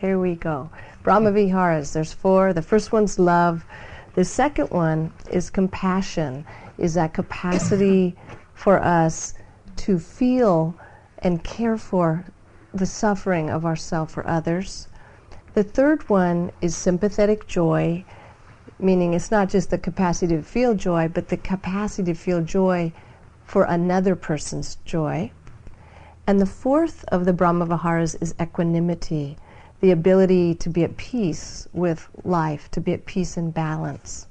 Here we go. Brahma Viharas. There's four. The first one's love. The second one is compassion, is that capacity for us to feel and care for the suffering of ourselves or others. The third one is sympathetic joy, meaning it's not just the capacity to feel joy, but the capacity to feel joy for another person's joy. And the fourth of the Brahma Viharas is equanimity, the ability to be at peace with life, to be at peace and balance.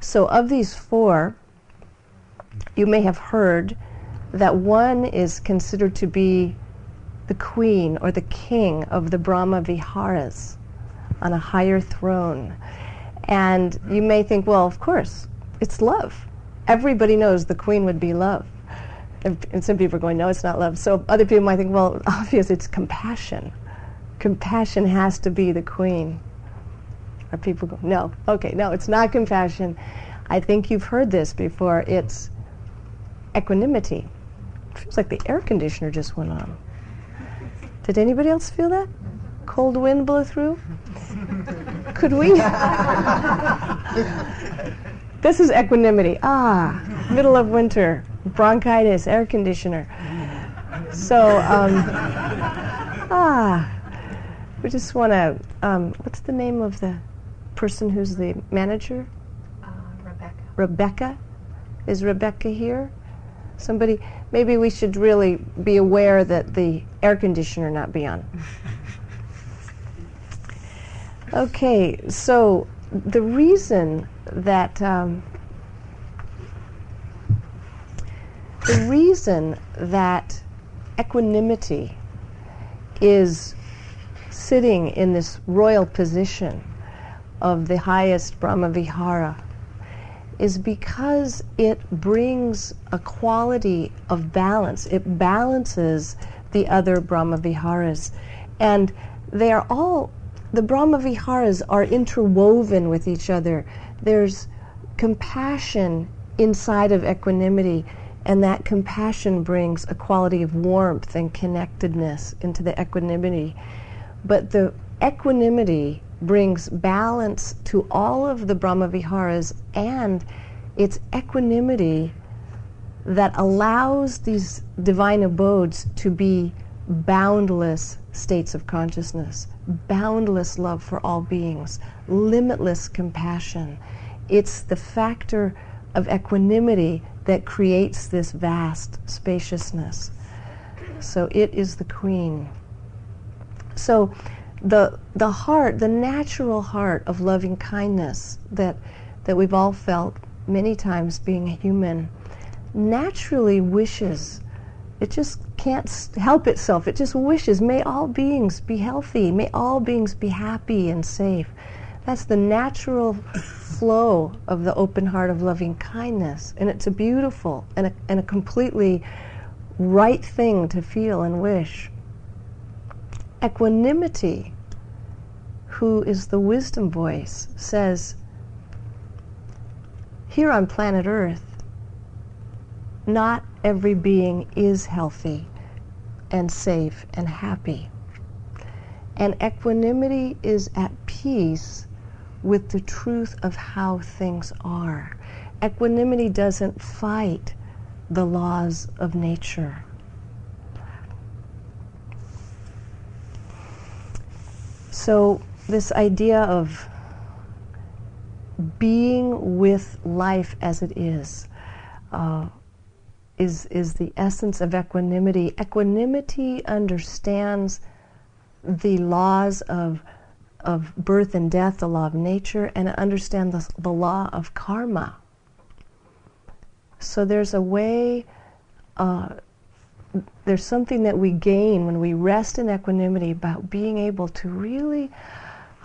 So, of these four, you may have heard that one is considered to be the queen or the king of the Brahma Viharas on a higher throne. And you may think, well, of course, it's love. Everybody knows the queen would be love. And, some people are going, no, it's not love. So other people might think, well, obviously it's compassion. Compassion has to be the queen. Or people go, no, okay, no, it's not compassion. I think you've heard this before. It's equanimity. It feels like the air conditioner just went on. Did anybody else feel that? Cold wind blow through? Could we? this is equanimity. Ah, middle of winter, bronchitis, air conditioner. So, um, ah, we just want to. Um, what's the name of the person who's the manager? Uh, Rebecca. Rebecca. Is Rebecca here? Somebody, maybe we should really be aware that the air conditioner not be on. Okay, so the reason that um, the reason that equanimity is sitting in this royal position of the highest Brahma Vihara is because it brings a quality of balance. It balances the other Brahma Viharas. And they are all the Brahma Viharas are interwoven with each other. There's compassion inside of equanimity, and that compassion brings a quality of warmth and connectedness into the equanimity. But the equanimity brings balance to all of the Brahma Viharas, and it's equanimity that allows these divine abodes to be boundless states of consciousness boundless love for all beings, limitless compassion. It's the factor of equanimity that creates this vast spaciousness. So it is the queen. So the the heart, the natural heart of loving kindness that that we've all felt many times being human naturally wishes it just can't help itself. It just wishes, may all beings be healthy, may all beings be happy and safe. That's the natural flow of the open heart of loving kindness. And it's a beautiful and a, and a completely right thing to feel and wish. Equanimity, who is the wisdom voice, says, Here on planet Earth, not every being is healthy and safe and happy. And equanimity is at peace with the truth of how things are. Equanimity doesn't fight the laws of nature. So, this idea of being with life as it is, uh, is, is the essence of equanimity. Equanimity understands the laws of, of birth and death, the law of nature, and understands the, the law of karma. So there's a way, uh, there's something that we gain when we rest in equanimity about being able to really,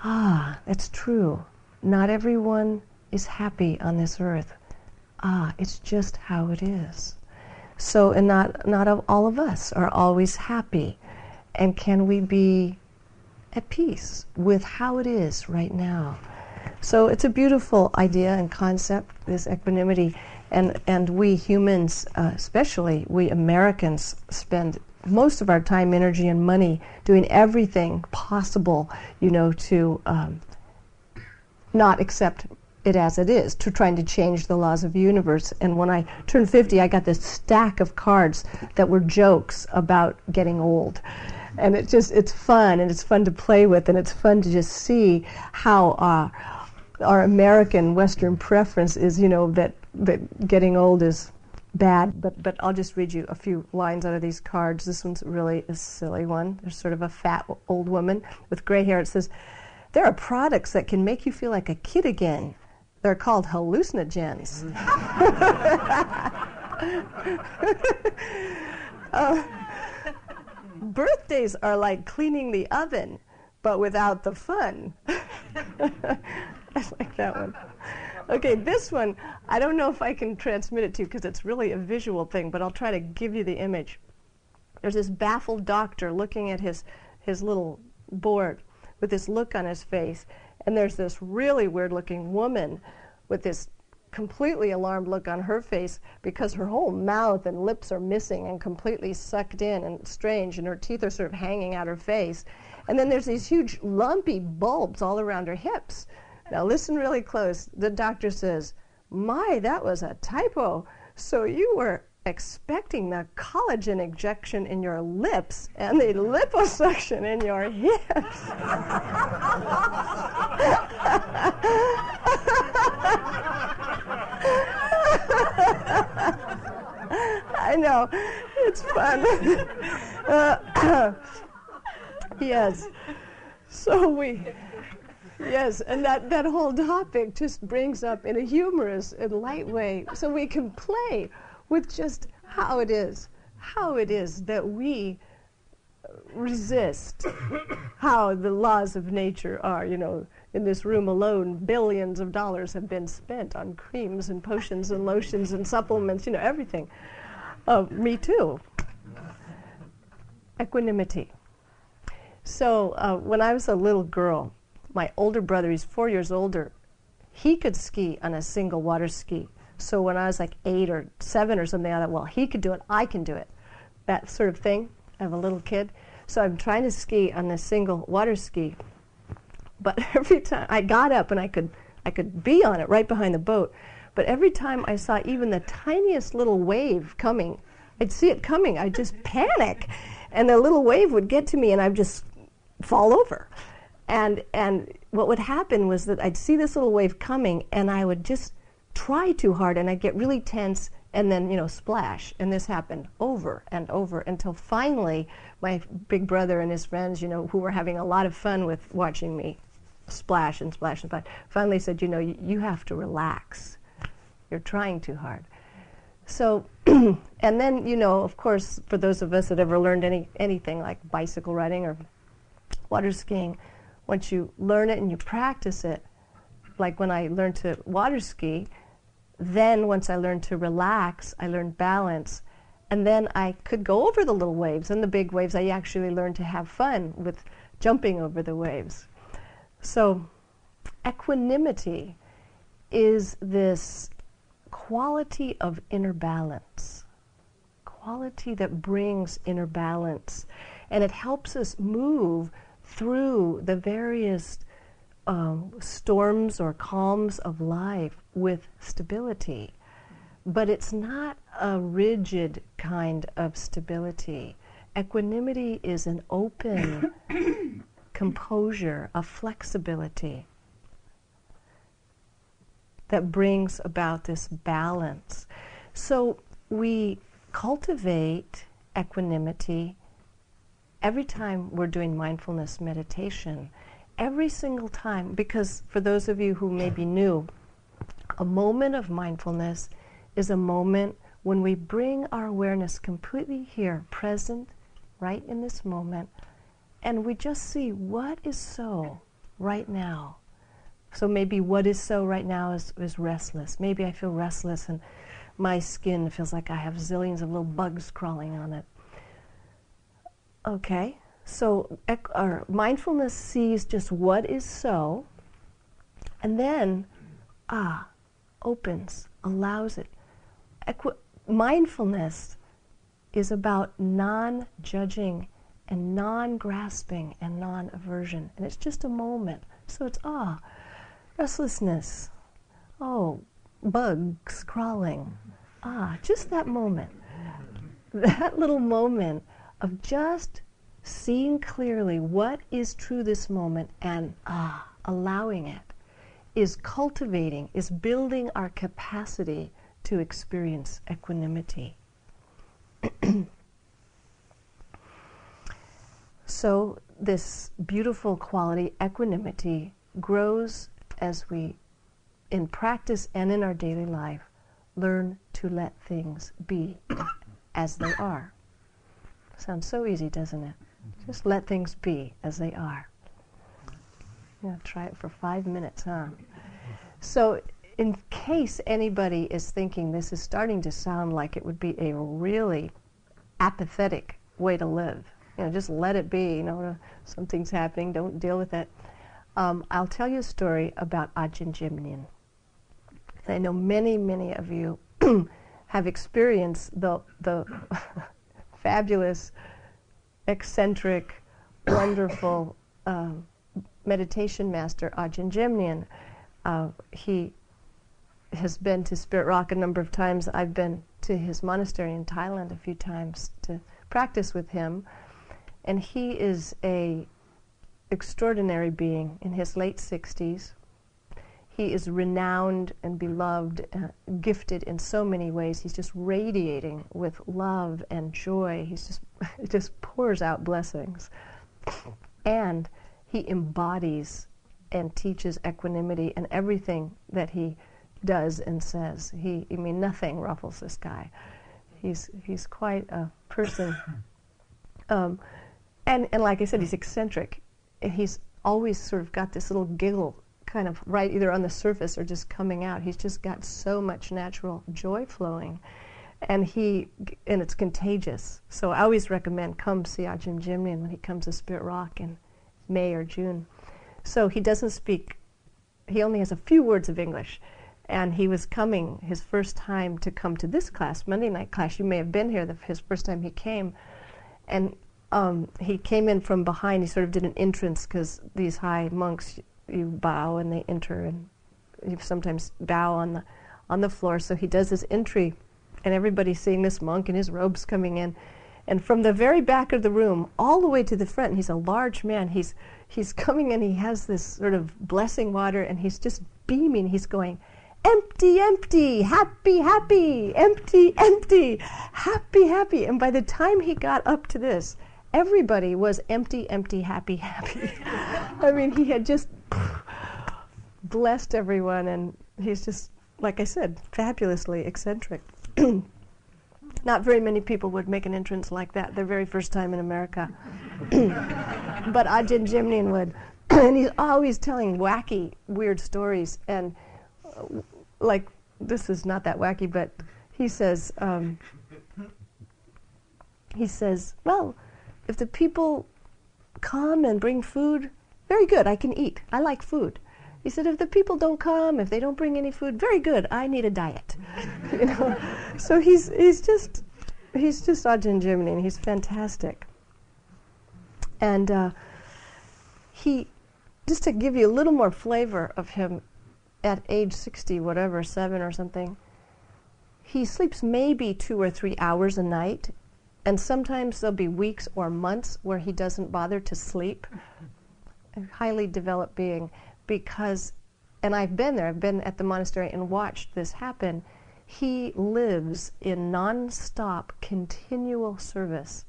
ah, that's true. Not everyone is happy on this earth. Ah, it's just how it is. So, and not, not all of us are always happy. And can we be at peace with how it is right now? So it's a beautiful idea and concept, this equanimity. And, and we humans, uh, especially we Americans, spend most of our time, energy, and money doing everything possible, you know, to um, not accept it as it is, to trying to change the laws of the universe. And when I turned 50, I got this stack of cards that were jokes about getting old. And it just, it's fun, and it's fun to play with, and it's fun to just see how uh, our American Western preference is, you know, that, that getting old is bad, but, but I'll just read you a few lines out of these cards. This one's really a silly one. There's sort of a fat old woman with gray hair. It says, There are products that can make you feel like a kid again. They're called hallucinogens. uh, birthdays are like cleaning the oven, but without the fun. I like that one. Okay, this one, I don't know if I can transmit it to you because it's really a visual thing, but I'll try to give you the image. There's this baffled doctor looking at his, his little board with this look on his face, and there's this really weird looking woman with this completely alarmed look on her face because her whole mouth and lips are missing and completely sucked in and strange, and her teeth are sort of hanging out her face. And then there's these huge lumpy bulbs all around her hips. Now, listen really close. The doctor says, My, that was a typo. So you were expecting the collagen injection in your lips and the liposuction in your hips. I know, it's fun. Uh, yes. So we yes, and that, that whole topic just brings up in a humorous and light way so we can play with just how it is, how it is that we resist how the laws of nature are. You know, in this room alone, billions of dollars have been spent on creams and potions and lotions and supplements, you know, everything. Uh, me too. Equanimity. So uh, when I was a little girl, my older brother, he's four years older, he could ski on a single water ski. So when I was like eight or seven or something, I thought, well, he could do it, I can do it. That sort of thing. I have a little kid. So I'm trying to ski on a single water ski. But every time I got up and I could, I could be on it right behind the boat. But every time I saw even the tiniest little wave coming, I'd see it coming, I'd just panic. And the little wave would get to me and I'd just fall over. And, and what would happen was that I'd see this little wave coming and I would just try too hard and I'd get really tense and then, you know, splash. And this happened over and over until finally my big brother and his friends, you know, who were having a lot of fun with watching me splash and splash and splash, finally said, you know, you, have to relax. You're trying too hard. So, and then, you know, of course, for those of us that ever learned any, anything like bicycle riding or water skiing, once you learn it and you practice it, like when I learned to water ski, then once I learned to relax, I learned balance. And then I could go over the little waves and the big waves. I actually learned to have fun with jumping over the waves. So, equanimity is this quality of inner balance, quality that brings inner balance. And it helps us move through the various um, storms or calms of life with stability. But it's not a rigid kind of stability. Equanimity is an open composure, a flexibility that brings about this balance. So we cultivate equanimity every time we're doing mindfulness meditation, every single time, because for those of you who may be new, a moment of mindfulness is a moment when we bring our awareness completely here, present, right in this moment, and we just see what is so right now. So maybe what is so right now is, is restless. Maybe I feel restless and my skin feels like I have zillions of little bugs crawling on it. Okay, so our mindfulness sees just what is so, and then, ah, opens, allows it. Equi- mindfulness is about non judging and non grasping and non aversion. And it's just a moment. So it's ah, restlessness. Oh, bugs crawling. Ah, just that moment. That little moment of just seeing clearly what is true this moment and ah, allowing it is cultivating, is building our capacity to experience equanimity. so, this beautiful quality, equanimity, grows as we, in practice and in our daily life, learn to let things be as they are. Sounds so easy, doesn't it? Just let things be as they are. Yeah, try it for five minutes, huh? So, in case anybody is thinking this is starting to sound like it would be a really apathetic way to live, you know, just let it be. You know, something's happening, don't deal with it. Um, I'll tell you a story about Ajahn Jumnien. I know many, many of you have experienced the the fabulous, eccentric, wonderful um, meditation master Ajahn Jumnien. Uh, he has been to Spirit Rock a number of times. I've been to his monastery in Thailand a few times to practice with him, and he is a extraordinary being in his late 60s. He is renowned and beloved, uh, gifted in so many ways. He's just radiating with love and joy. He's just it just pours out blessings, and he embodies and teaches equanimity and everything that he does and says. He, I mean, nothing ruffles this guy. He's he's quite a person. Um, and and like I said, he's eccentric. He's always sort of got this little giggle kind of right either on the surface or just coming out. He's just got so much natural joy flowing. And he and it's contagious. So I always recommend come see Ajahn Jumnien when he comes to Spirit Rock in May or June. So he doesn't speak he only has a few words of English. And he was coming his first time to come to this class, Monday night class. You may have been here the, his first time he came. And um, he came in from behind. He sort of did an entrance because these high monks, you bow and they enter, and you sometimes bow on the on the floor. So he does his entry, and everybody's seeing this monk in his robes coming in. And from the very back of the room, all the way to the front, he's a large man. He's he's coming in. He has this sort of blessing water, and he's just beaming. He's going, empty, empty, happy, happy, empty, empty, happy, happy. And by the time he got up to this, everybody was empty, empty, happy, happy. I mean, he had just blessed everyone, and he's just, like I said, fabulously eccentric. Not very many people would make an entrance like that their very first time in America. but Ajahn Jumnien would. and he's always telling wacky, weird stories. And, uh, like, this is not that wacky, but he says, um, he says, well, if the people come and bring food, very good, I can eat. I like food. He said, if the people don't come, if they don't bring any food, very good, I need a diet. you know? So he's, he's just, he's just Ajahn and he's fantastic. And uh, he, just to give you a little more flavor of him, at age 60, whatever, seven or something, he sleeps maybe two or three hours a night and sometimes there'll be weeks or months where he doesn't bother to sleep. A highly developed being, because, and I've been there, I've been at the monastery and watched this happen. He lives in nonstop, continual service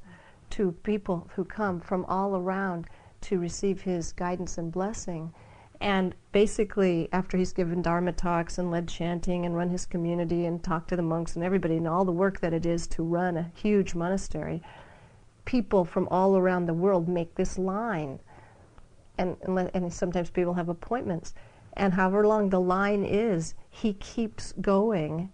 to people who come from all around to receive his guidance and blessing. And basically, after he's given Dharma talks and led chanting and run his community and talked to the monks and everybody and all the work that it is to run a huge monastery, people from all around the world make this line. And, and, and sometimes people have appointments. And however long the line is, he keeps going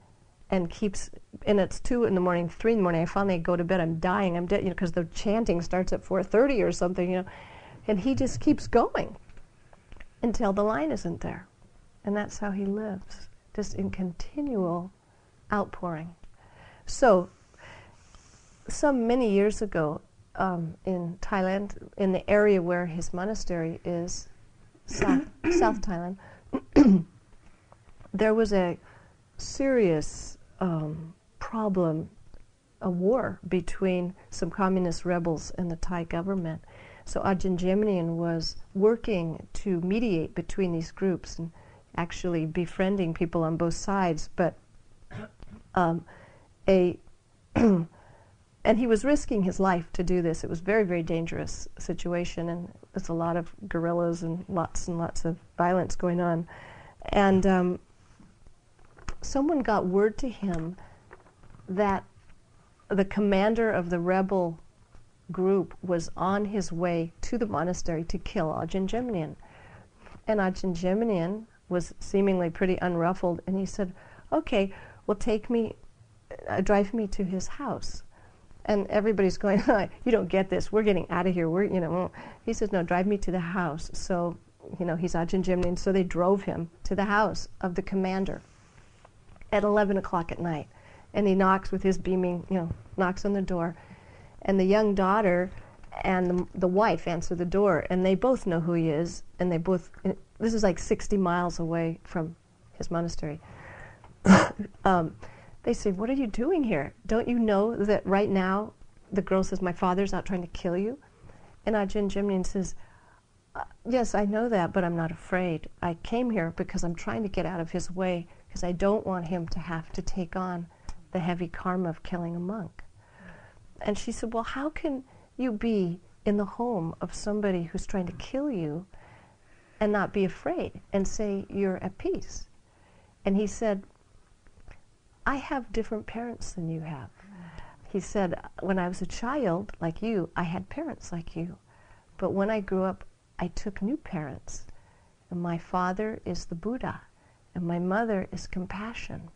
and keeps and it's two in the morning three in the morning i finally go to bed i'm dying i'm dead you know because the chanting starts at 4.30 or something you know and he just keeps going until the line isn't there. And that's how he lives, just in continual outpouring. So, some many years ago um, in Thailand, in the area where his monastery is, South, South Thailand, there was a serious um, problem, a war between some communist rebels and the Thai government. So Ajahn Jumnien was working to mediate between these groups and actually befriending people on both sides, but um, a and he was risking his life to do this. It was a very, very dangerous situation, and there's a lot of guerrillas and lots and lots of violence going on. And um, someone got word to him that the commander of the rebel group was on his way to the monastery to kill Ajahn Jumnien. And Ajahn Jumnien was seemingly pretty unruffled, and he said, "Okay, well, take me, uh, drive me to his house." And everybody's going, "You don't get this. We're getting out of here. We're, you know." He says, "No, drive me to the house." So, you know, he's Ajahn Jumnien, so they drove him to the house of the commander at 11 o'clock at night, and he knocks with his beaming, you know, knocks on the door, and the young daughter and the, the wife answer the door, and they both know who he is, and they both. This is like 60 miles away from his monastery. um, they say, What are you doing here? Don't you know that right now the girl says, My father's out trying to kill you? And Ajahn Jumnien says, uh, Yes, I know that, but I'm not afraid. I came here because I'm trying to get out of his way because I don't want him to have to take on the heavy karma of killing a monk. And she said, Well, how can you be in the home of somebody who's trying to kill you and not be afraid and say you're at peace? And he said, I have different parents than you have. He said, When I was a child, like you, I had parents like you. But when I grew up, I took new parents. And my father is the Buddha, and my mother is compassion.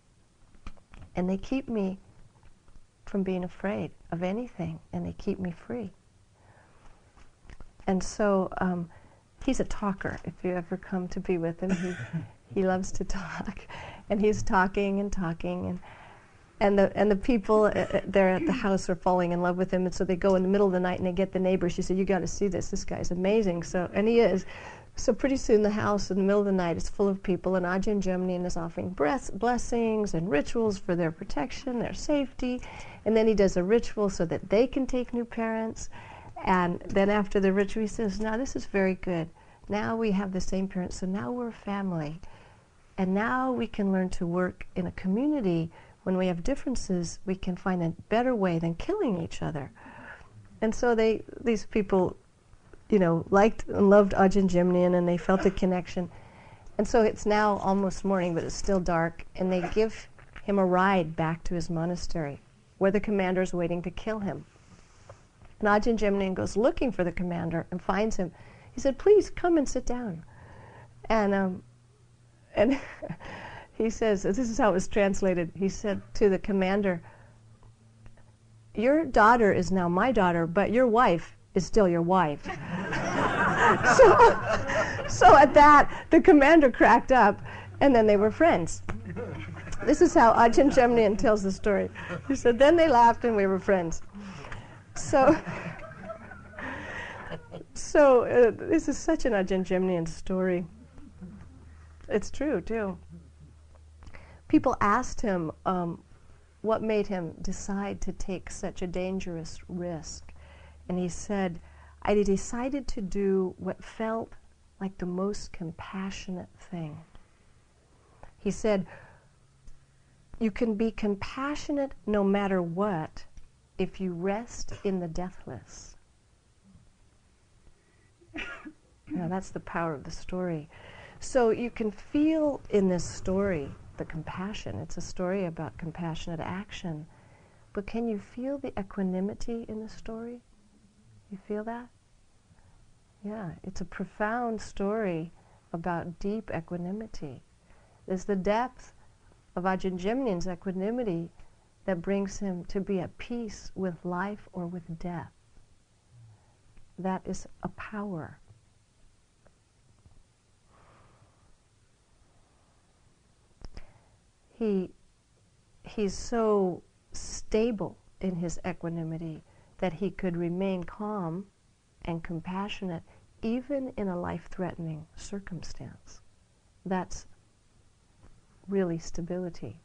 And they keep me from being afraid of anything, and they keep me free. And so um, he's a talker. If you ever come to be with him, he, he loves to talk, and he's talking and talking, and and the and the people uh, uh, there at the house are falling in love with him, and so they go in the middle of the night and they get the neighbor. She said, "You got to see this. This guy's amazing." So and he is. So pretty soon the house in the middle of the night is full of people, and Ajahn Jumnien is offering blessings and rituals for their protection, their safety, and then he does a ritual so that they can take new parents. And then after the ritual, he says, Now this is very good. Now we have the same parents, so now we're a family. And now we can learn to work in a community. When we have differences, we can find a better way than killing each other. And so they, these people, you know, liked and loved Ajahn Jumnien and they felt a connection. And so it's now almost morning, but it's still dark, and they give him a ride back to his monastery where the commander is waiting to kill him. And Ajahn Jumnien goes looking for the commander and finds him. He said, "Please come and sit down." And um, and he says, "This is how it was translated." He said to the commander, "Your daughter is now my daughter, but your wife is still your wife." so, so at that, the commander cracked up, and then they were friends. This is how Ajahn Jumnien tells the story. He said, then they laughed and we were friends. So, so uh, this is such an Ajahn Jumnien story. It's true, too. People asked him um, what made him decide to take such a dangerous risk. And he said, I decided to do what felt like the most compassionate thing. He said, you can be compassionate no matter what if you rest in the deathless. now, that's the power of the story. So you can feel in this story the compassion. It's a story about compassionate action. But can you feel the equanimity in the story? You feel that? Yeah, it's a profound story about deep equanimity. There's the depth of Ajahn Jumnien's equanimity that brings him to be at peace with life or with death. That is a power. He, he's so stable in his equanimity that he could remain calm and compassionate even in a life threatening circumstance. That's really stability.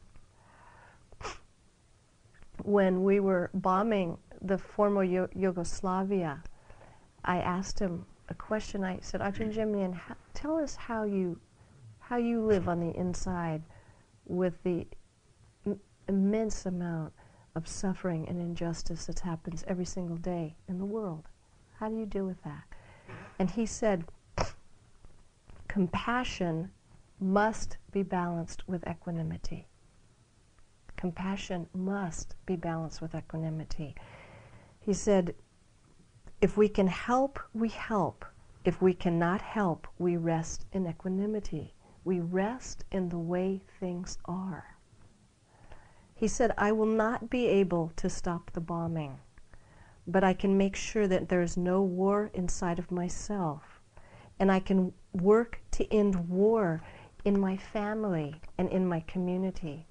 When we were bombing the former Yugoslavia, I asked him a question. I said, Ajahn Jumnien, tell us how you, how you live on the inside with the m- immense amount of suffering and injustice that happens every single day in the world. How do you deal with that? And he said, compassion must be balanced with equanimity. Compassion must be balanced with equanimity. He said, if we can help, we help. If we cannot help, we rest in equanimity. We rest in the way things are. He said, I will not be able to stop the bombing, but I can make sure that there is no war inside of myself. And I can work to end war in my family and in my community.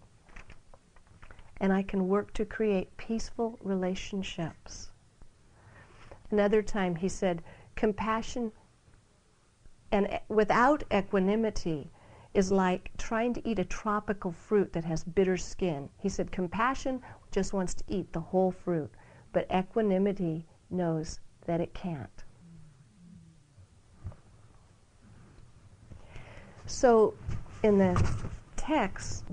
And I can work to create peaceful relationships. Another time he said, compassion and without equanimity is like trying to eat a tropical fruit that has bitter skin. He said, compassion just wants to eat the whole fruit, but equanimity knows that it can't. So, in the text,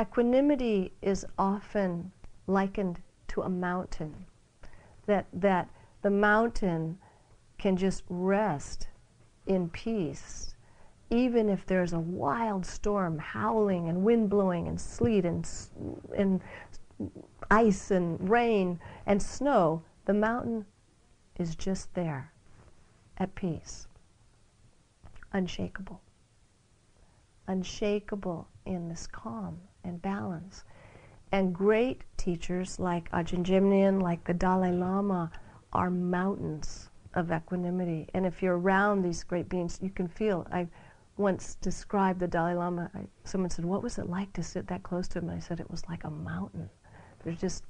equanimity is often likened to a mountain. That, that the mountain can just rest in peace, even if there's a wild storm howling and wind blowing and sleet and, and ice and rain and snow, the mountain is just there at peace unshakable. Unshakable in this calm and balance. And great teachers like Ajahn Jumnien, like the Dalai Lama, are mountains of equanimity. And if you're around these great beings, you can feel. I once described the Dalai Lama. I, someone said, "What was it like to sit that close to him?" And I said, "It was like a mountain. There's just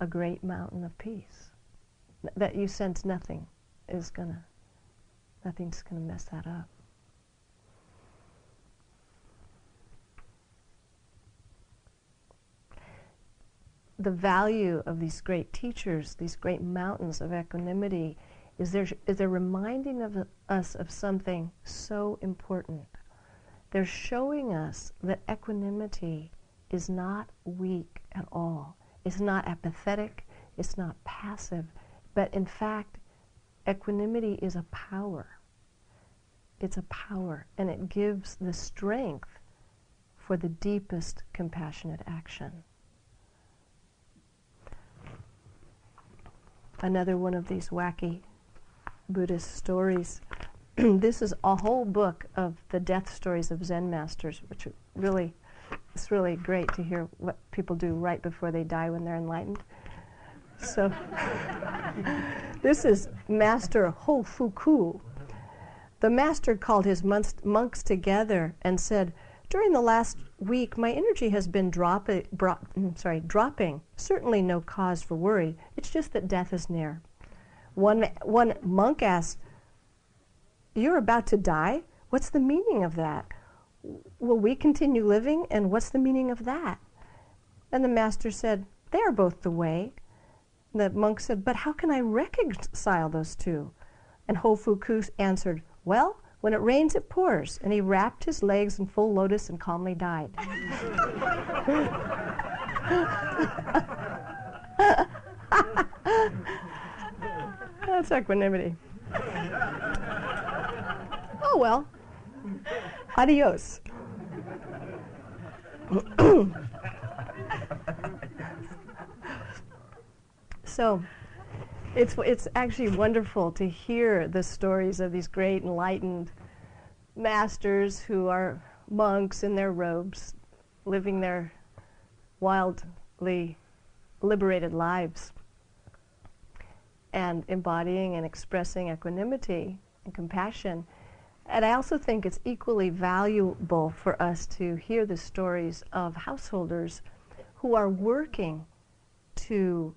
a great mountain of peace that you sense nothing is gonna Nothing's to mess that up. The value of these great teachers, these great mountains of equanimity, is they're, is they're reminding of us of something so important. They're showing us that equanimity is not weak at all. It's not apathetic. It's not passive. But in fact, equanimity is a power. It's a power, and it gives the strength for the deepest compassionate action. Another one of these wacky Buddhist stories. this is a whole book of the death stories of Zen masters, which really, it's really great to hear what people do right before they die when they're enlightened. So, this is Master Ho Hofuku. The master called his monks together and said, During the last week, my energy has been drop- bro- mm, sorry, dropping. Certainly no cause for worry. It's just that death is near. One, one monk asked, You're about to die? What's the meaning of that? Will we continue living? And what's the meaning of that? And the master said, They are both the way. The monk said, But how can I reconcile those two? And Hofuku answered, Well, when it rains, it pours. And he wrapped his legs in full lotus and calmly died. That's equanimity. Oh well. Adios. So it's, it's actually wonderful to hear the stories of these great enlightened masters who are monks in their robes, living their wildly liberated lives and embodying and expressing equanimity and compassion. And I also think it's equally valuable for us to hear the stories of householders who are working to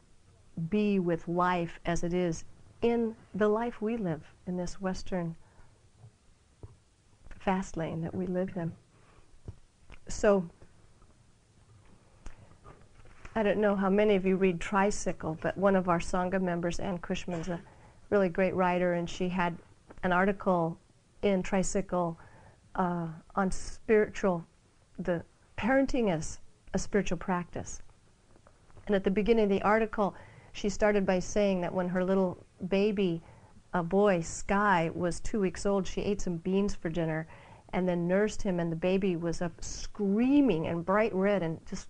be with life as it is in the life we live in this Western fast lane that we live in. So, I don't know how many of you read Tricycle, but one of our Sangha members, Anne Cushman's a really great writer, and she had an article in Tricycle uh, on spiritual, the parenting as a spiritual practice. And at the beginning of the article, she started by saying that when her little baby, a boy, Sky, was two weeks old, she ate some beans for dinner and then nursed him, and the baby was up screaming and bright red and just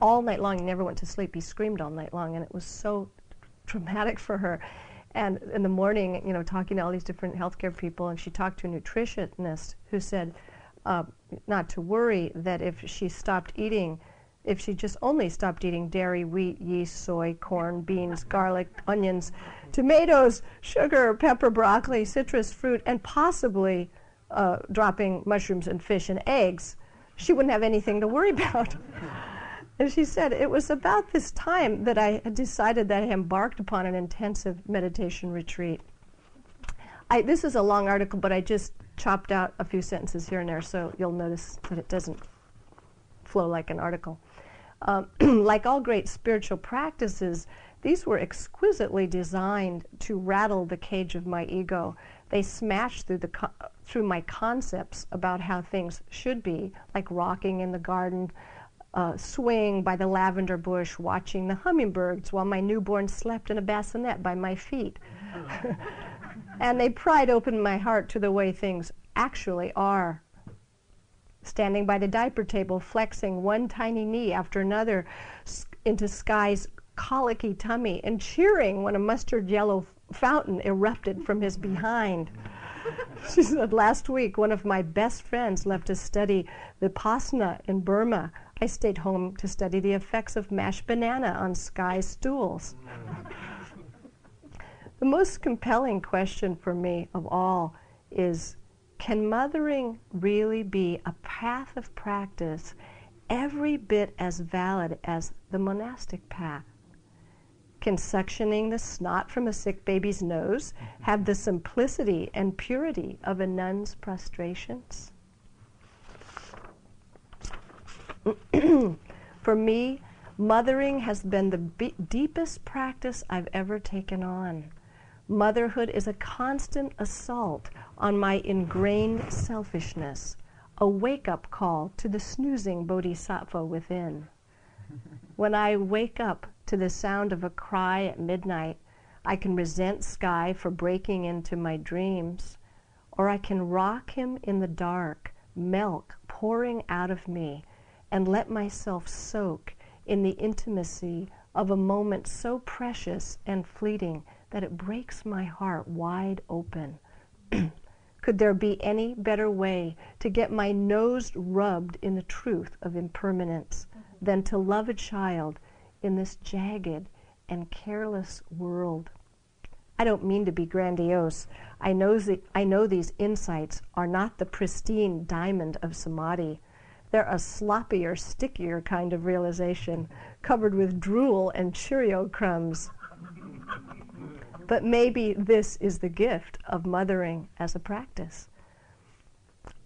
all night long. He never went to sleep. He screamed all night long, and it was so traumatic for her. And in the morning, you know, talking to all these different healthcare people, and she talked to a nutritionist who said uh, not to worry that if she stopped eating, if she just only stopped eating dairy, wheat, yeast, soy, corn, beans, garlic, onions, tomatoes, sugar, pepper, broccoli, citrus fruit, and possibly uh, dropping mushrooms and fish and eggs, she wouldn't have anything to worry about. And she said, It was about this time that I decided that I embarked upon an intensive meditation retreat. I, this is a long article, but I just chopped out a few sentences here and there, so you'll notice that it doesn't flow like an article. Um, like all great spiritual practices, these were exquisitely designed to rattle the cage of my ego. They smashed through the co- through my concepts about how things should be, like rocking in the garden, uh, swing by the lavender bush, watching the hummingbirds while my newborn slept in a bassinet by my feet. and they pried open my heart to the way things actually are. Standing by the diaper table, flexing one tiny knee after another into Sky's colicky tummy, and cheering when a mustard yellow fountain erupted from his behind. she said, Last week, one of my best friends left to study Vipassana in Burma. I stayed home to study the effects of mashed banana on Sky's stools. the most compelling question for me of all is can mothering really be a path of practice every bit as valid as the monastic path? Can suctioning the snot from a sick baby's nose have the simplicity and purity of a nun's prostrations? For me, mothering has been the be- deepest practice I've ever taken on. Motherhood is a constant assault on my ingrained selfishness, a wake up call to the snoozing bodhisattva within. When I wake up to the sound of a cry at midnight, I can resent Sky for breaking into my dreams, or I can rock him in the dark, milk pouring out of me, and let myself soak in the intimacy of a moment so precious and fleeting that it breaks my heart wide open. Could there be any better way to get my nose rubbed in the truth of impermanence than to love a child in this jagged and careless world? I don't mean to be grandiose. I know, the, I know these insights are not the pristine diamond of samadhi. They're a sloppier, stickier kind of realization, covered with drool and Cheerio crumbs. But maybe this is the gift of mothering as a practice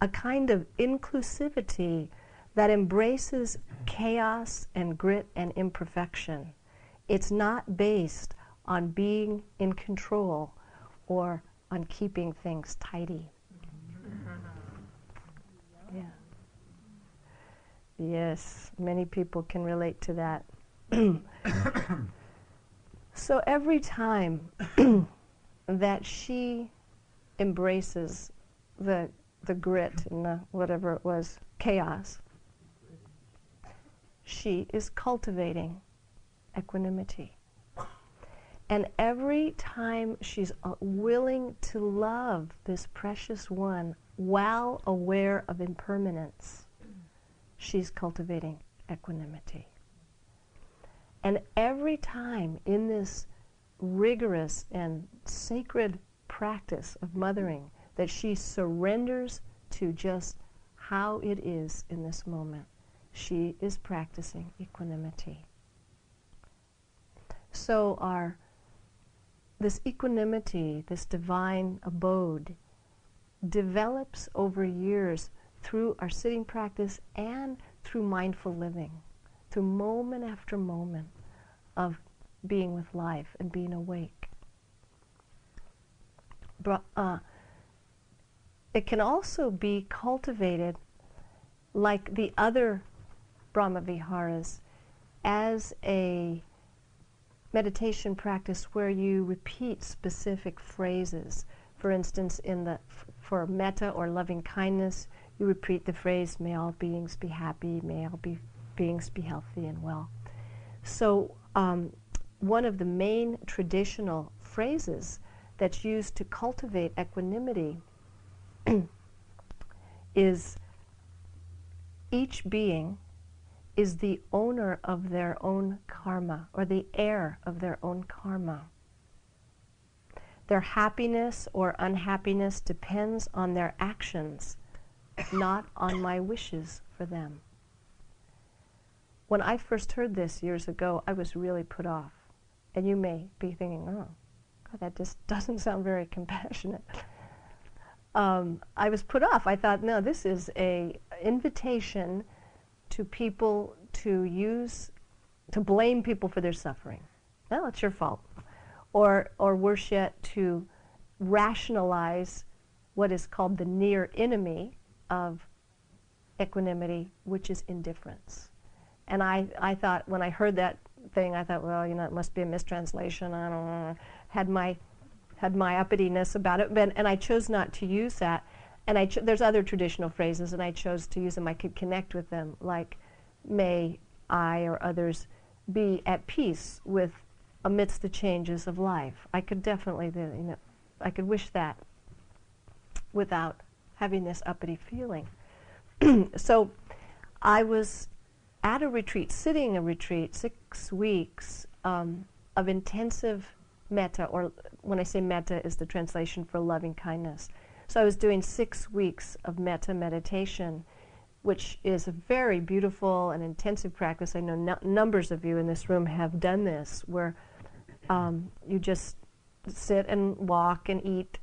a kind of inclusivity that embraces chaos and grit and imperfection. It's not based on being in control or on keeping things tidy. Yeah. Yes, many people can relate to that. so every time that she embraces the the grit and the whatever it was chaos, she is cultivating equanimity. And every time she's uh, willing to love this precious one while aware of impermanence, she's cultivating equanimity. And every time in this rigorous and sacred practice of mothering that she surrenders to just how it is in this moment, she is practicing equanimity. So our this equanimity, this divine abode, develops over years through our sitting practice and through mindful living, through moment after moment of being with life and being awake. Uh, it can also be cultivated like the other Brahma Viharas as a meditation practice where you repeat specific phrases. For instance, in the for metta or loving kindness, you repeat the phrase, "May all beings be happy. May all be, beings be healthy and well." So, um, one of the main traditional phrases that's used to cultivate equanimity is each being is the owner of their own karma or the heir of their own karma. Their happiness or unhappiness depends on their actions, not on my wishes for them. When I first heard this years ago, I was really put off. And you may be thinking, oh, God, that just doesn't sound very compassionate. Um, I was put off. I thought, no, this is a invitation to people to use, to blame people for their suffering. Well, it's your fault. Or, or worse yet, to rationalize what is called the near enemy of equanimity, which is indifference. And I, I thought, when I heard that thing, I thought, well, you know, it must be a mistranslation. I don't know. Had my, had my uppityness about it, but, and I chose not to use that and I cho- there's other traditional phrases, and I chose to use them. I could connect with them, like "May I or others be at peace with amidst the changes of life." I could definitely, you know, I could wish that without having this uppity feeling. so, I was at a retreat, sitting a retreat, six weeks um, of intensive metta, or when I say metta, is the translation for loving kindness so I was doing six weeks of metta meditation, which is a very beautiful and intensive practice. I know no- numbers of you in this room have done this, where um, you just sit and walk and eat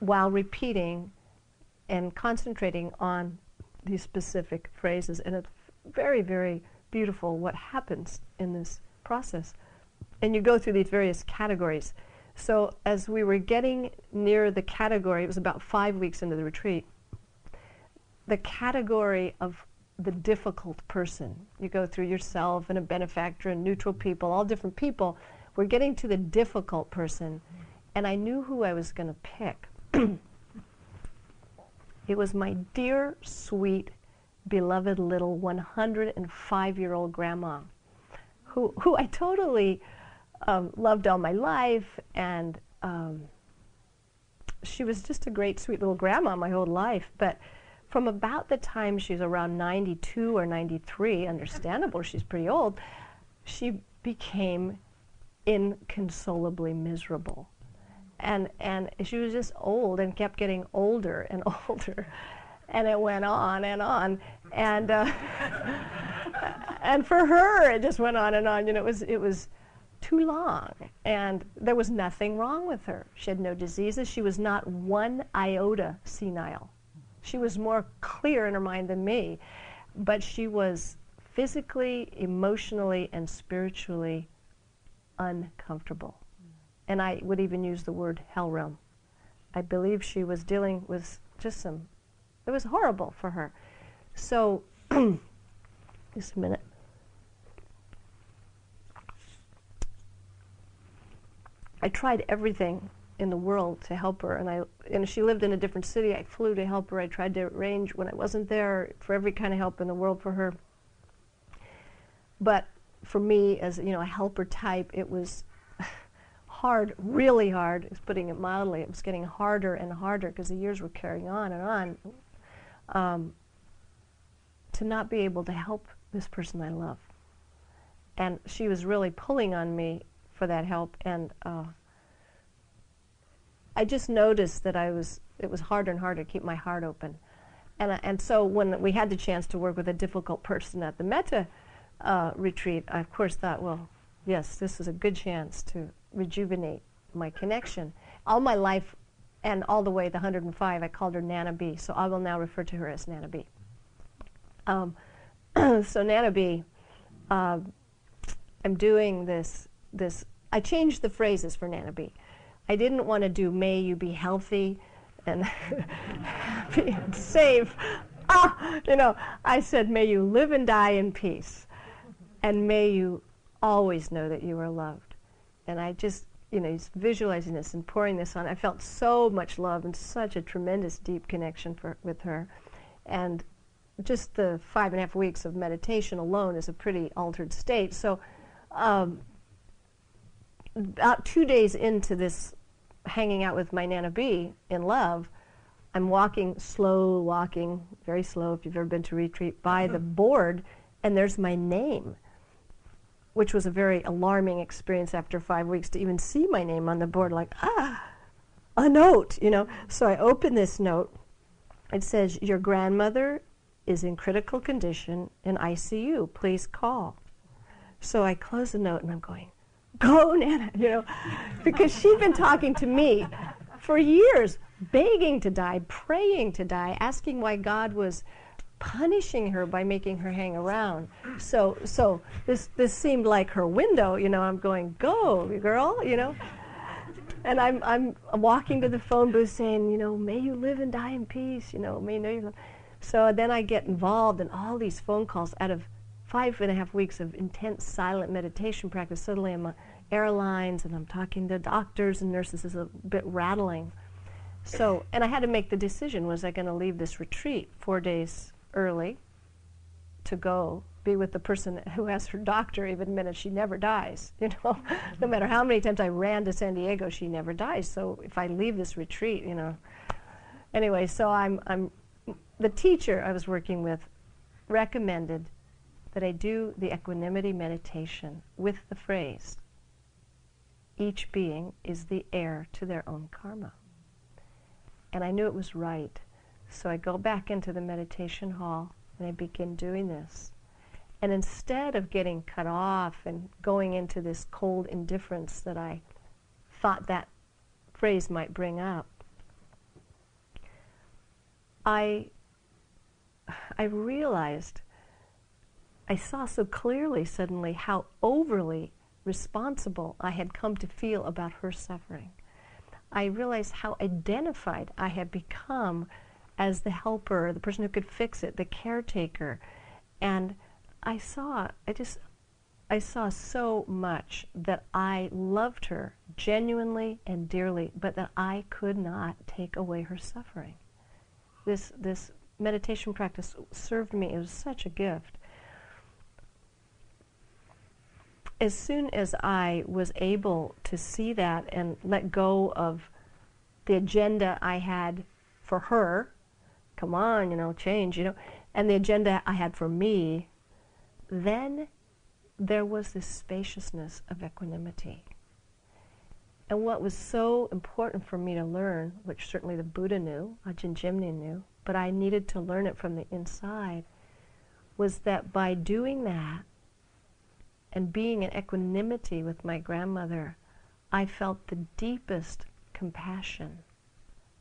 while repeating and concentrating on these specific phrases. And it's very, very beautiful what happens in this process. And you go through these various categories. So as we were getting near the category, it was about five weeks into the retreat, the category of the difficult person. You go through yourself and a benefactor and neutral people, all different people. We're getting to the difficult person, and I knew who I was going to pick. it was my dear, sweet, beloved little 105 year old grandma, who, who I totally um, loved all my life, and um, she was just a great, sweet little grandma my whole life. But from about the time she's around 92 or 93, understandable, she's pretty old, she became inconsolably miserable. And, and she was just old and kept getting older and older. And it went on and on. And, uh, and for her, it just went on and on. You know, it was, it was, too long. And there was nothing wrong with her. She had no diseases. She was not one iota senile. She was more clear in her mind than me. But she was physically, emotionally, and spiritually uncomfortable. And I would even use the word hell realm. I believe she was dealing with just some, it was horrible for her. So, just a minute. I tried everything in the world to help her, and I and she lived in a different city. I flew to help her. I tried to arrange when I wasn't there for every kind of help in the world for her. But for me, as you know, a helper type, it was hard, really hard. Putting it mildly. It was getting harder and harder because the years were carrying on and on. Um, to not be able to help this person I love, and she was really pulling on me for that help. And uh, I just noticed that I was, it was harder and harder to keep my heart open. And, and so when we had the chance to work with a difficult person at the Metta uh, retreat, I of course thought, well, yes, this is a good chance to rejuvenate my connection. All my life and all the way the 105, I called her Nana B. So I will now refer to her as Nana B. Um, so Nana B, uh, I'm doing this. This I changed the phrases for Nana B. I didn't want to do "May you be healthy" and safe. Ah, you know, I said, "May you live and die in peace, and may you always know that you are loved." And I just you know, he's visualizing this and pouring this on. I felt so much love and such a tremendous deep connection for, with her. And just the five and a half weeks of meditation alone is a pretty altered state. So, um, about two days into this hanging out with my Nana B in love, I'm walking, slow walking, very slow if you've ever been to retreat, by the board, and there's my name which was a very alarming experience after five weeks to even see my name on the board, like, ah, a note, you know. So I open this note. It says, Your grandmother is in critical condition in ICU. Please call. So I close the note and I'm going, Go, Nana, you know, because she'd been talking to me for years, begging to die, praying to die, asking why God was punishing her by making her hang around. So, so this this seemed like her window. You know, I'm going, go, girl. You know, and I'm I'm walking to the phone booth saying, you know, may you live and die in peace. You know, may you know you. So then I get involved in all these phone calls out of five and a half weeks of intense silent meditation practice. Suddenly I'm on airlines and I'm talking to doctors and nurses. It's a bit rattling. So, and I had to make the decision: was I going to leave this retreat four days early to go be with the person who has her doctor even admitted she never dies. You know, no matter how many times I ran to San Diego, she never dies. So if I leave this retreat, you know. Anyway, so I'm, I'm the teacher I was working with recommended that I do the equanimity meditation with the phrase, each being is the heir to their own karma. And I knew it was right so I go back into the meditation hall and I begin doing this. And instead of getting cut off and going into this cold indifference that I thought that phrase might bring up, I, I realized, I saw so clearly suddenly how overly responsible I had come to feel about her suffering. I realized how identified I had become as the helper, the person who could fix it, the caretaker. And I saw, I just, I saw so much that I loved her genuinely and dearly, but that I could not take away her suffering. This, this meditation practice served me, it was such a gift. As soon as I was able to see that and let go of the agenda I had for her come on, you know, change, you know, and the agenda I had for me, then there was this spaciousness of equanimity. And what was so important for me to learn, which certainly the Buddha knew, Ajahn Jumnien knew, but I needed to learn it from the inside, was that by doing that and being in equanimity with my grandmother, I felt the deepest compassion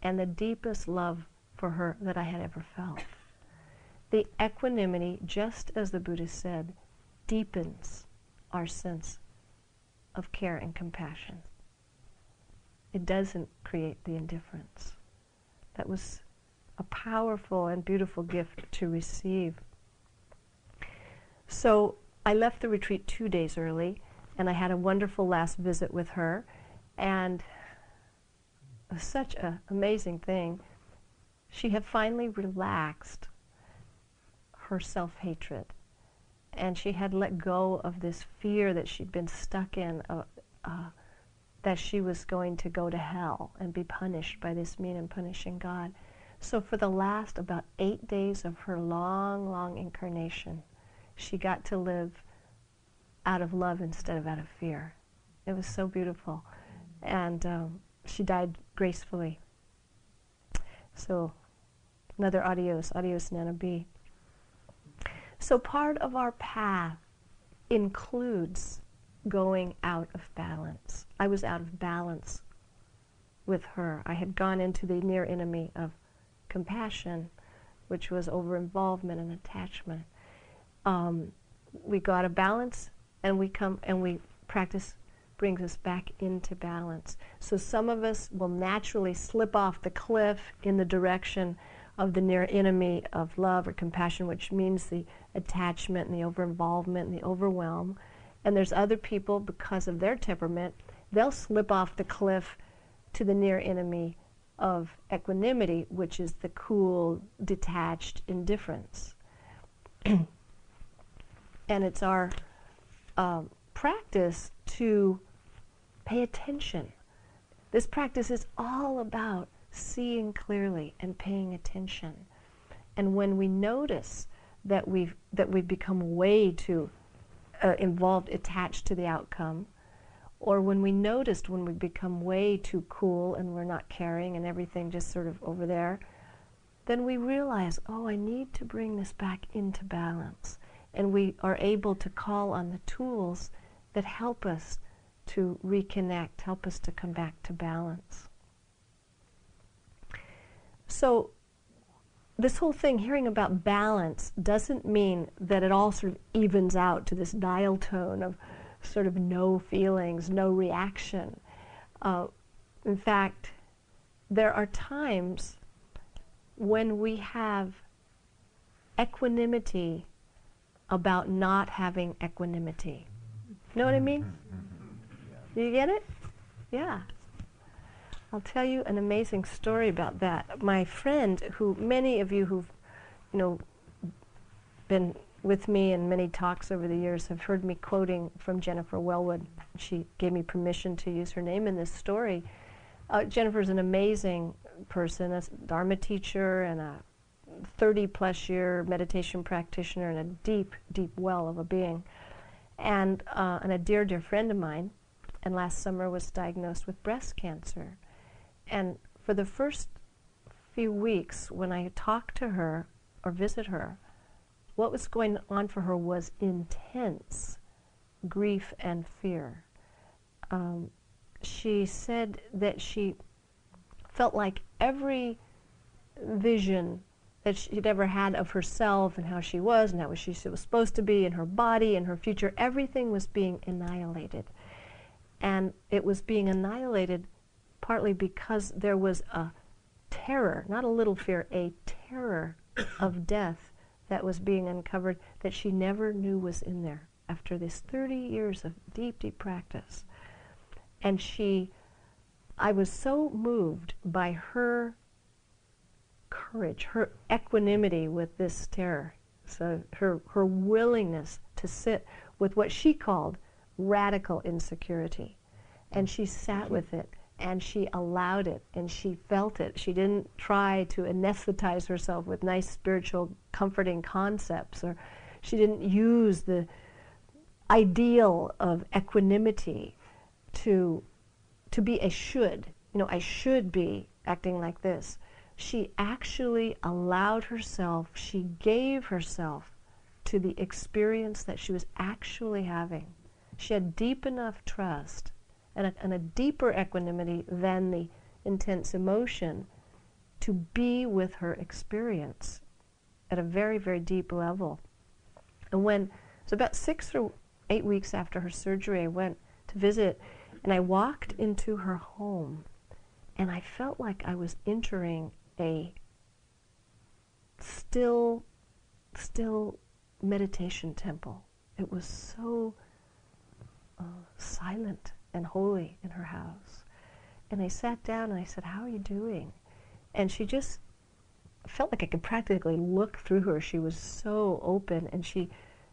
and the deepest love for her that I had ever felt. The equanimity, just as the Buddha said, deepens our sense of care and compassion. It doesn't create the indifference. That was a powerful and beautiful gift to receive. So I left the retreat two days early, and I had a wonderful last visit with her, and such an amazing thing she had finally relaxed her self hatred. And she had let go of this fear that she'd been stuck in, uh, uh, that she was going to go to hell and be punished by this mean and punishing God. So, for the last about eight days of her long, long incarnation, she got to live out of love instead of out of fear. It was so beautiful. And um, she died gracefully. So Another adios, adios, Nana B. So part of our path includes going out of balance. I was out of balance with her. I had gone into the near enemy of compassion, which was over involvement and attachment. Um, we got a balance, and we come and we practice brings us back into balance. So some of us will naturally slip off the cliff in the direction of the near enemy of love or compassion, which means the attachment and the over involvement and the overwhelm. And there's other people, because of their temperament, they'll slip off the cliff to the near enemy of equanimity, which is the cool, detached indifference. and it's our uh, practice to pay attention. This practice is all about seeing clearly and paying attention. And when we notice that we've that we've become way too uh, involved, attached to the outcome, or when we noticed when we become way too cool and we're not caring and everything just sort of over there, then we realize, oh, I need to bring this back into balance. And we are able to call on the tools that help us to reconnect, help us to come back to balance. So, this whole thing, hearing about balance, doesn't mean that it all sort of evens out to this dial tone of sort of no feelings, no reaction. Uh, in fact, there are times when we have equanimity about not having equanimity. Know what I mean? You get it? Yeah. I'll tell you an amazing story about that. My friend, who many of you who've, you know, been with me in many talks over the years have heard me quoting from Jennifer Welwood. She gave me permission to use her name in this story. Uh, Jennifer's an amazing person, a Dharma teacher and a 30 plus year meditation practitioner and a deep, deep well of a being. And, uh, and a dear, dear friend of mine. And last summer was diagnosed with breast cancer. And for the first few weeks, when I talked to her or visit her, what was going on for her was intense grief and fear. Um, she said that she felt like every vision that she'd ever had of herself and how she was and how she was supposed to be and her body and her future, everything was being annihilated. And it was being annihilated partly because there was a terror, not a little fear, a terror of death that was being uncovered that she never knew was in there after this 30 years of deep, deep practice. And she, I was so moved by her courage, her equanimity with this terror. So her, her willingness to sit with what she called radical insecurity. And she sat mm-hmm. with it and she allowed it and she felt it. She didn't try to anesthetize herself with nice spiritual comforting concepts or she didn't use the ideal of equanimity to to be a should. You know, I should be acting like this. She actually allowed herself, she gave herself to the experience that she was actually having. She had deep enough trust and a, and a deeper equanimity than the intense emotion to be with her experience at a very, very deep level. And when, so about six or eight weeks after her surgery, I went to visit and I walked into her home and I felt like I was entering a still, still meditation temple. It was so uh, silent and holy in her house. And I sat down and I said, How are you doing? And she just felt like I could practically look through her. She was so open and she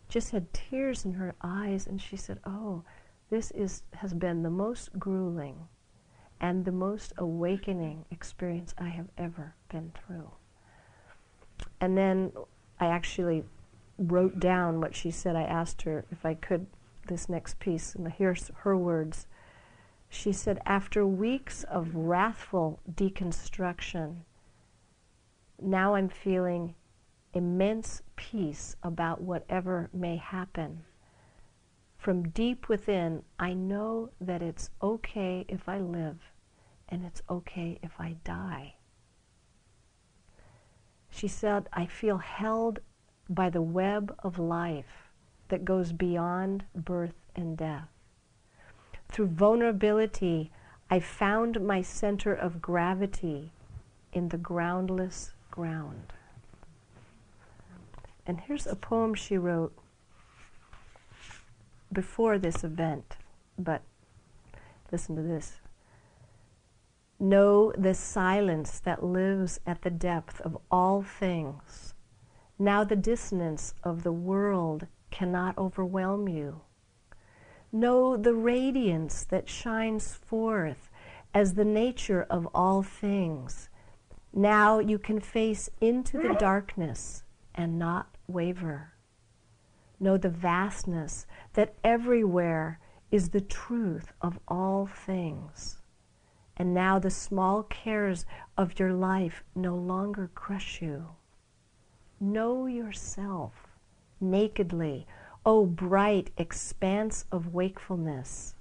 just had tears in her eyes and she said, Oh, this is has been the most grueling and the most awakening experience I have ever been through. And then I actually wrote down what she said. I asked her if I could this next piece, and here's her words. She said, After weeks of wrathful deconstruction, now I'm feeling immense peace about whatever may happen. From deep within, I know that it's okay if I live and it's okay if I die. She said, I feel held by the web of life that goes beyond birth and death. Through vulnerability, I found my center of gravity in the groundless ground. And here's a poem she wrote before this event, but listen to this. Know the silence that lives at the depth of all things. Now the dissonance of the world cannot overwhelm you. Know the radiance that shines forth as the nature of all things. Now you can face into the darkness and not waver. Know the vastness that everywhere is the truth of all things. And now the small cares of your life no longer crush you. Know yourself nakedly, O bright expanse of wakefulness.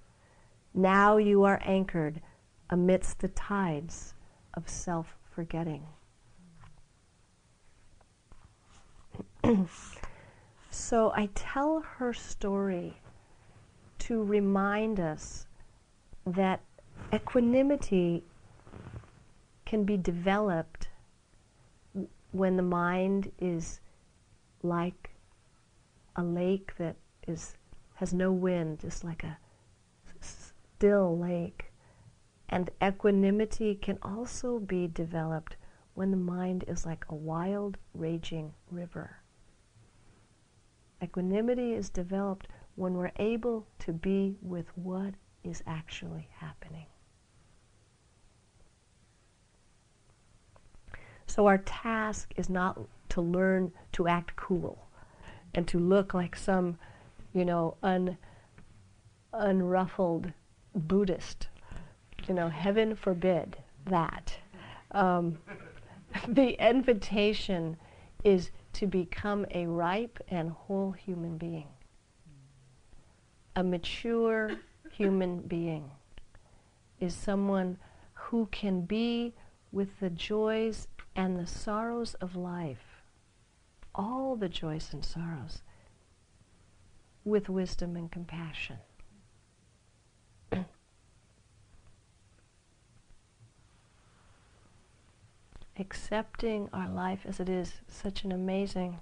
Now you are anchored amidst the tides of self forgetting. so I tell her story to remind us that equanimity can be developed when the mind is like a lake that is has no wind, just like a still lake. And equanimity can also be developed when the mind is like a wild, raging river. Equanimity is developed when we're able to be with what is actually happening. So our task is not to learn to act cool and to look like some, you know, un, unruffled Buddhist. You know, heaven forbid that. Um, the invitation is to become a ripe and whole human being, a mature human being is someone who can be with the joys and the sorrows of life, all the joys and sorrows, with wisdom and compassion. Accepting our life as it is, such an amazing,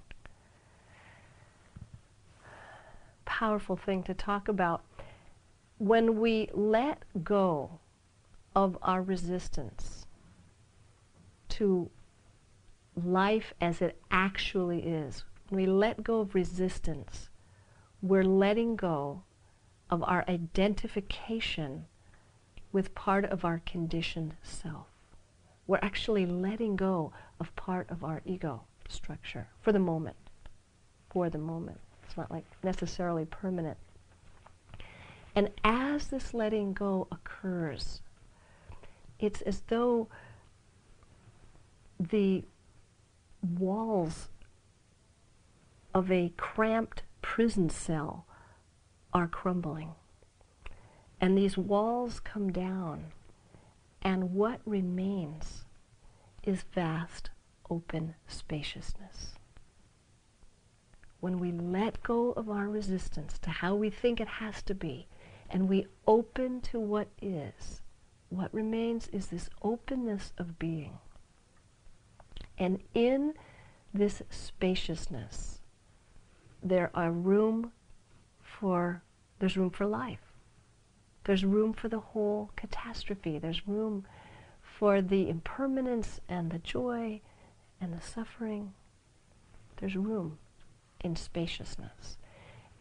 powerful thing to talk about. When we let go of our resistance to life as it actually is, when we let go of resistance, we're letting go of our identification with part of our conditioned self. We're actually letting go of part of our ego structure for the moment. For the moment. It's not like necessarily permanent. And as this letting go occurs, it's as though the walls of a cramped prison cell are crumbling. And these walls come down, and what remains is vast open spaciousness. When we let go of our resistance to how we think it has to be, and we open to what is, what remains is this openness of being. And in this spaciousness, there are room for there's room for life. There's room for the whole catastrophe. There's room for the impermanence and the joy and the suffering. There's room in spaciousness.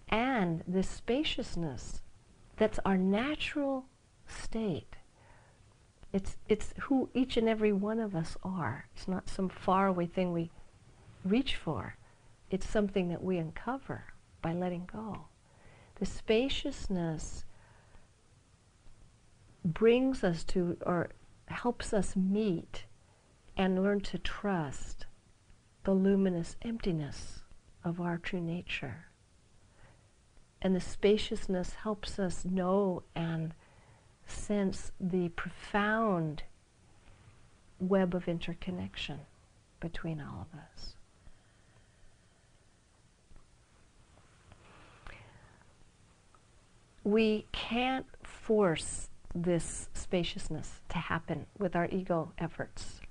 And this spaciousness that's our natural state it's, it's who each and every one of us are. It's not some faraway thing we reach for. It's something that we uncover by letting go. The spaciousness brings us to, or helps us meet and learn to trust the luminous emptiness of our true nature. And the spaciousness helps us know and sense the profound web of interconnection between all of us. We can't force this spaciousness to happen with our ego efforts,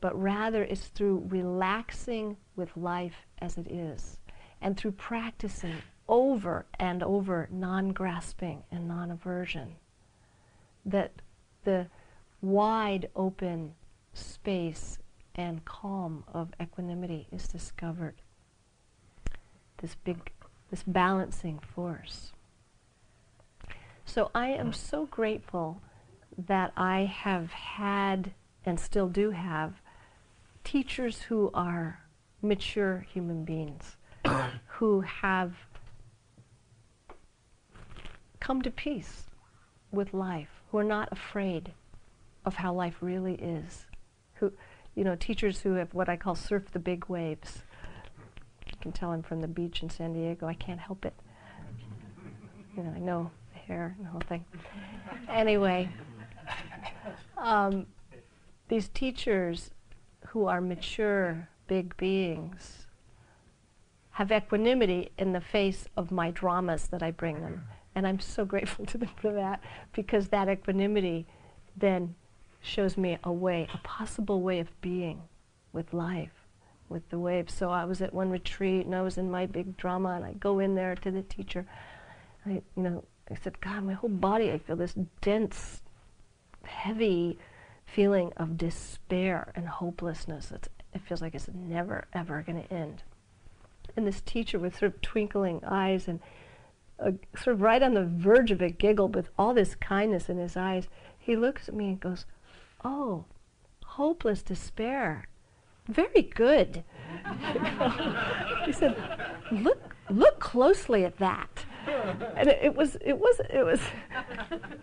but rather it's through relaxing with life as it is and through practicing over and over non grasping and non aversion that the wide open space and calm of equanimity is discovered. This big, this balancing force. So I am so grateful that I have had and still do have teachers who are mature human beings who have come to peace with life, who are not afraid of how life really is. Who, you know, teachers who have what I call surf the big waves. You can tell I'm from the beach in San Diego. I can't help it. You know, I know the hair and the whole thing. anyway, um, these teachers who are mature, big beings have equanimity in the face of my dramas that I bring them. And I'm so grateful to them for that because that equanimity then shows me a way, a possible way of being with life, with the waves. So I was at one retreat and I was in my big drama and I go in there to the teacher. I, you know, I said, God, my whole body, I feel this dense, heavy feeling of despair and hopelessness. It's, it feels like it's never, ever going to end. And this teacher with sort of twinkling eyes and sort of right on the verge of a giggle with all this kindness in his eyes, he looks at me and goes, Oh, hopeless despair. Very good. he said, Look, look closely at that. And it, it, was, it was, it was,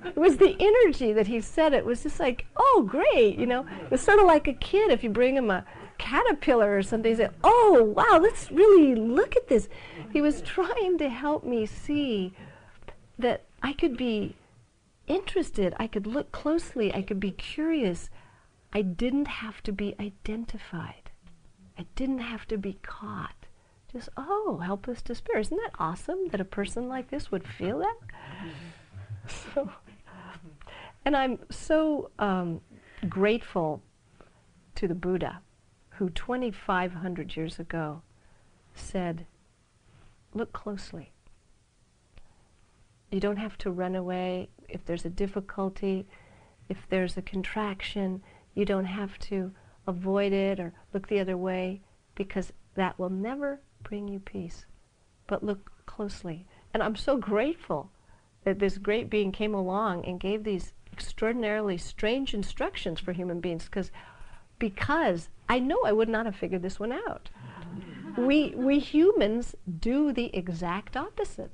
it was the energy that he said. It was just like, oh, great, you know. It was sort of like a kid if you bring him a caterpillar or something. He said, oh, wow, let's really look at this. He was trying to help me see that I could be interested, I could look closely, I could be curious. I didn't have to be identified. I didn't have to be caught. Just, oh, helpless despair. Isn't that awesome that a person like this would feel that? so, and I'm so um, grateful to the Buddha, who 2,500 years ago said, look closely. You don't have to run away if there's a difficulty, if there's a contraction. You don't have to avoid it or look the other way because that will never bring you peace. But look closely. And I'm so grateful that this great being came along and gave these extraordinarily strange instructions for human beings because because I know I would not have figured this one out. we we humans do the exact opposite.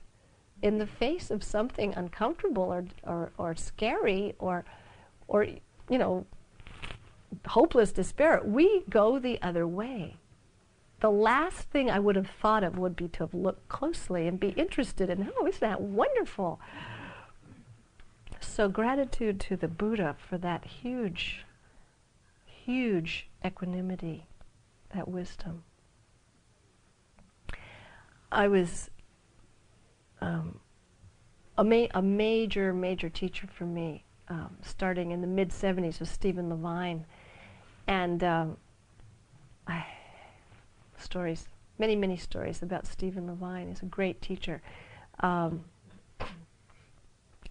In the face of something uncomfortable or, or, or scary or or you know hopeless despair, we go the other way the last thing I would have thought of would be to have looked closely and be interested in, oh, isn't that wonderful? So, gratitude to the Buddha for that huge, huge equanimity, that wisdom. I was um, a, ma- a, major, major teacher for me, um, starting in the mid 70s with Stephen Levine. And um, I stories, many, many stories about Stephen Levine. He's a great teacher. Um,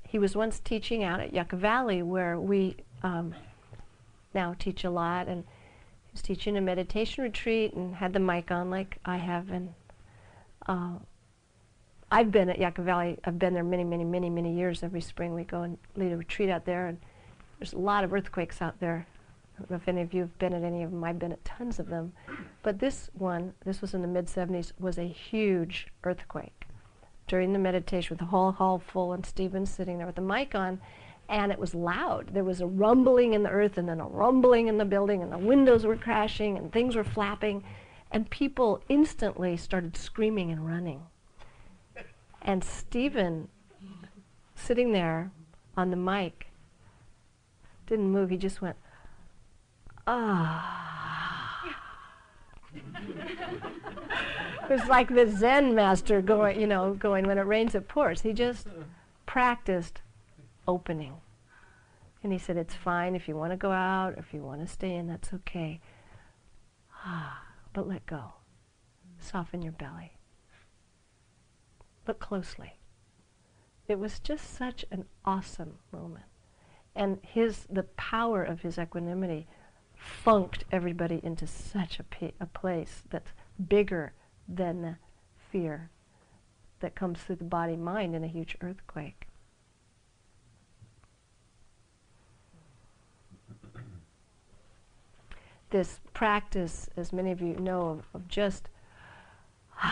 he was once teaching out at Yucca Valley, where we um, now teach a lot, and he was teaching a meditation retreat and had the mic on like I have. And uh, I've been at Yucca Valley. I've been there many, many, many, many years. Every spring we go and lead a retreat out there, and there's a lot of earthquakes out there. I don't know if any of you have been at any of them. I've been at tons of them. But this one, this was in the mid 70s, was a huge earthquake. During the meditation, with the whole hall full, and Stephen sitting there with the mic on, and it was loud. There was a rumbling in the earth and then a rumbling in the building, and the windows were crashing and things were flapping, and people instantly started screaming and running. And Stephen, sitting there on the mic, didn't move. He just went, ah. it was like the Zen master going, you know, going, when it rains, it pours. He just practiced opening. And he said, It's fine if you want to go out, or if you want to stay in, that's okay. Ah, but let go. Soften your belly. Look closely. It was just such an awesome moment. And his the power of his equanimity funked everybody into such a, pa- a place that's bigger than the fear that comes through the body mind in a huge earthquake. This practice, as many of you know, of, of just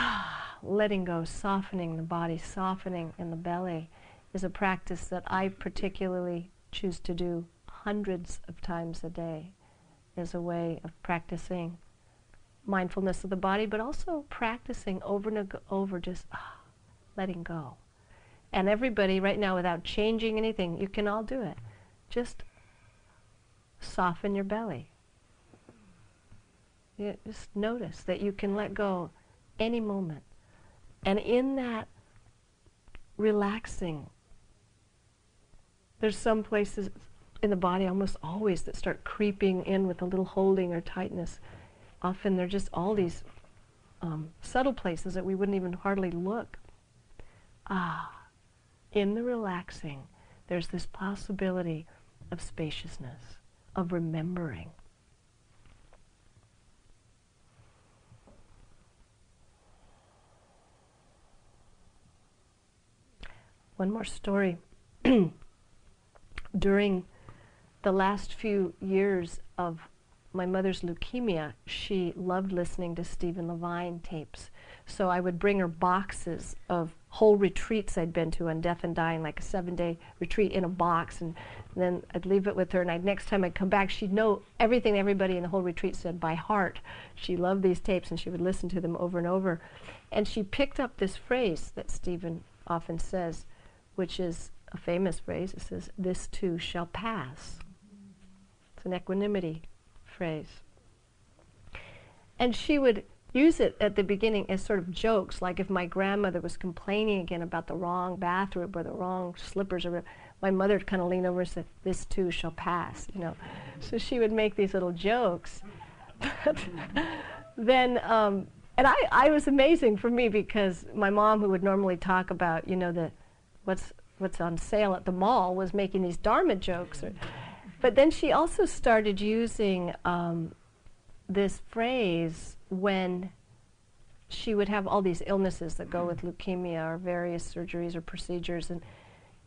letting go, softening the body, softening in the belly, is a practice that I particularly choose to do hundreds of times a day as a way of practicing mindfulness of the body, but also practicing over and over just letting go. And everybody right now, without changing anything, you can all do it. Just soften your belly. You just notice that you can let go any moment. And in that relaxing, there's some places in the body almost always that start creeping in with a little holding or tightness. Often they're just all these um, subtle places that we wouldn't even hardly look. Ah, in the relaxing, there's this possibility of spaciousness, of remembering. One more story. During the last few years of my mother's leukemia, she loved listening to Stephen Levine tapes. So I would bring her boxes of whole retreats I'd been to on death and dying, like a seven day retreat in a box. And, then I'd leave it with her. And I'd, next time I'd come back, she'd know everything everybody in the whole retreat said by heart. She loved these tapes and she would listen to them over and over. And she picked up this phrase that Stephen often says, which is a famous phrase. It says, This too shall pass. It's an equanimity phrase. And she would use it at the beginning as sort of jokes, like if my grandmother was complaining again about the wrong bathrobe or the wrong slippers, or my mother would kind of lean over and say, "This too shall pass," you know. So she would make these little jokes. but then, um, and I, I was amazing for me because my mom, who would normally talk about, you know, the what's what's on sale at the mall, was making these dharma jokes. Or, but then she also started using um, this phrase when she would have all these illnesses that go with leukemia or various surgeries or procedures and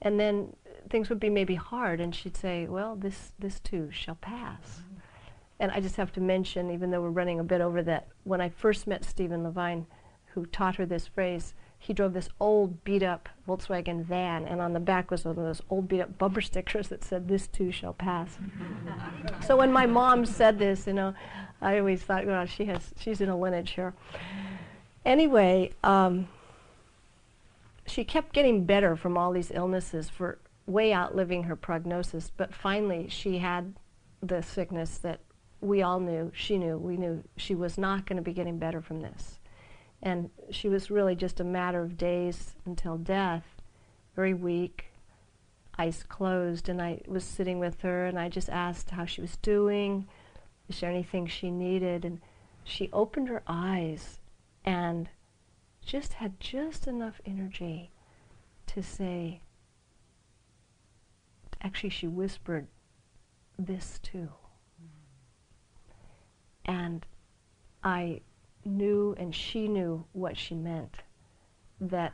and then things would be maybe hard and she'd say well this this too shall pass and i just have to mention even though we're running a bit over that when i first met stephen levine who taught her this phrase he drove this old beat up Volkswagen van, and on the back was one of those old beat up bumper stickers that said, This too shall pass. so when my mom said this, you know, I always thought, well, she has, she's in a lineage here. Anyway, um, she kept getting better from all these illnesses for way outliving her prognosis, but finally she had the sickness that we all knew, she knew, we knew she was not going to be getting better from this. And she was really just a matter of days until death, very weak, eyes closed. And I was sitting with her and I just asked how she was doing, is there anything she needed? And she opened her eyes and just had just enough energy to say, actually, she whispered, this too. Mm-hmm. And I knew and she knew what she meant. That,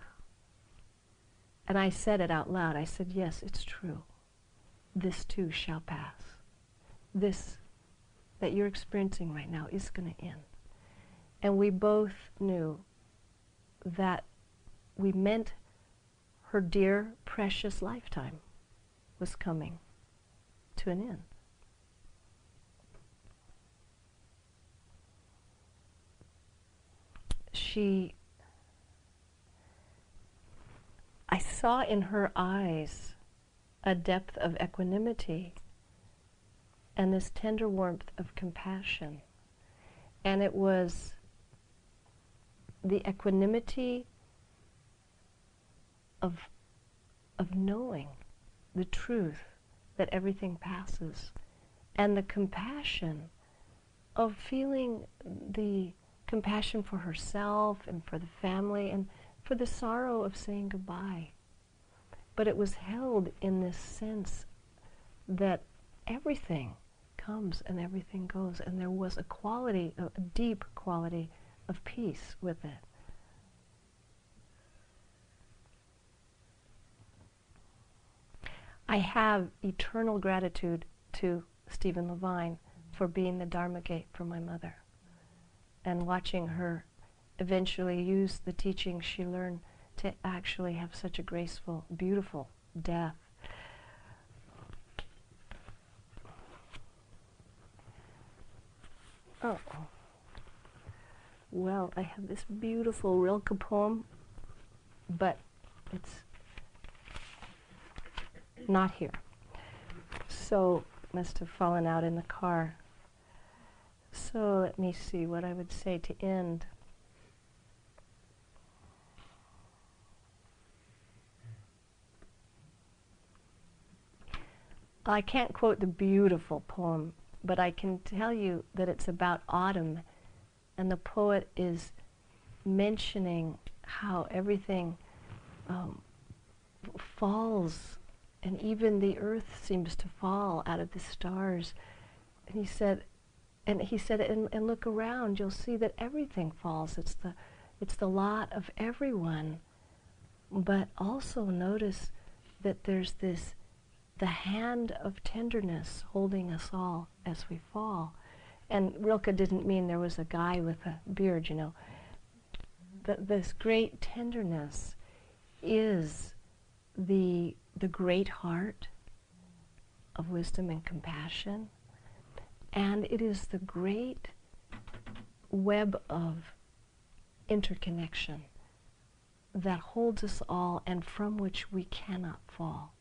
and I said it out loud. I said, Yes, it's true. This too shall pass. This that you're experiencing right now is going to end. And we both knew that we meant her dear, precious lifetime. was coming to an end. She, I saw in her eyes a depth of equanimity and this tender warmth of compassion. And it was the equanimity of, of knowing the truth that everything passes, and the compassion of feeling the compassion for herself and for the family and for the sorrow of saying goodbye. But it was held in this sense that everything comes and everything goes, and there was a quality, a deep quality of peace with it. I have eternal gratitude to Stephen Levine for being the Dharma gate for my mother and watching her eventually use the teachings she learned to actually have such a graceful, beautiful death. Oh. Well, I have this beautiful Rilke poem, but it's not here. So must have fallen out in the car. So let me see what I would say to end. I can't quote the beautiful poem, but I can tell you that it's about autumn, and the poet is mentioning how everything um, falls and even the earth seems to fall out of the stars. And he said, and he said, and, and look around, you'll see that everything falls. It's the, it's the lot of everyone. But also notice that there's this, the hand of tenderness holding us all as we fall. And Rilke didn't mean there was a guy with a beard, you know. But this great tenderness is the the great heart of wisdom and compassion, and it is the great web of interconnection that holds us all and from which we cannot fall.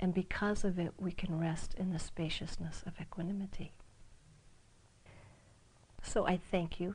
And because of it, we can rest in the spaciousness of equanimity. So I thank you.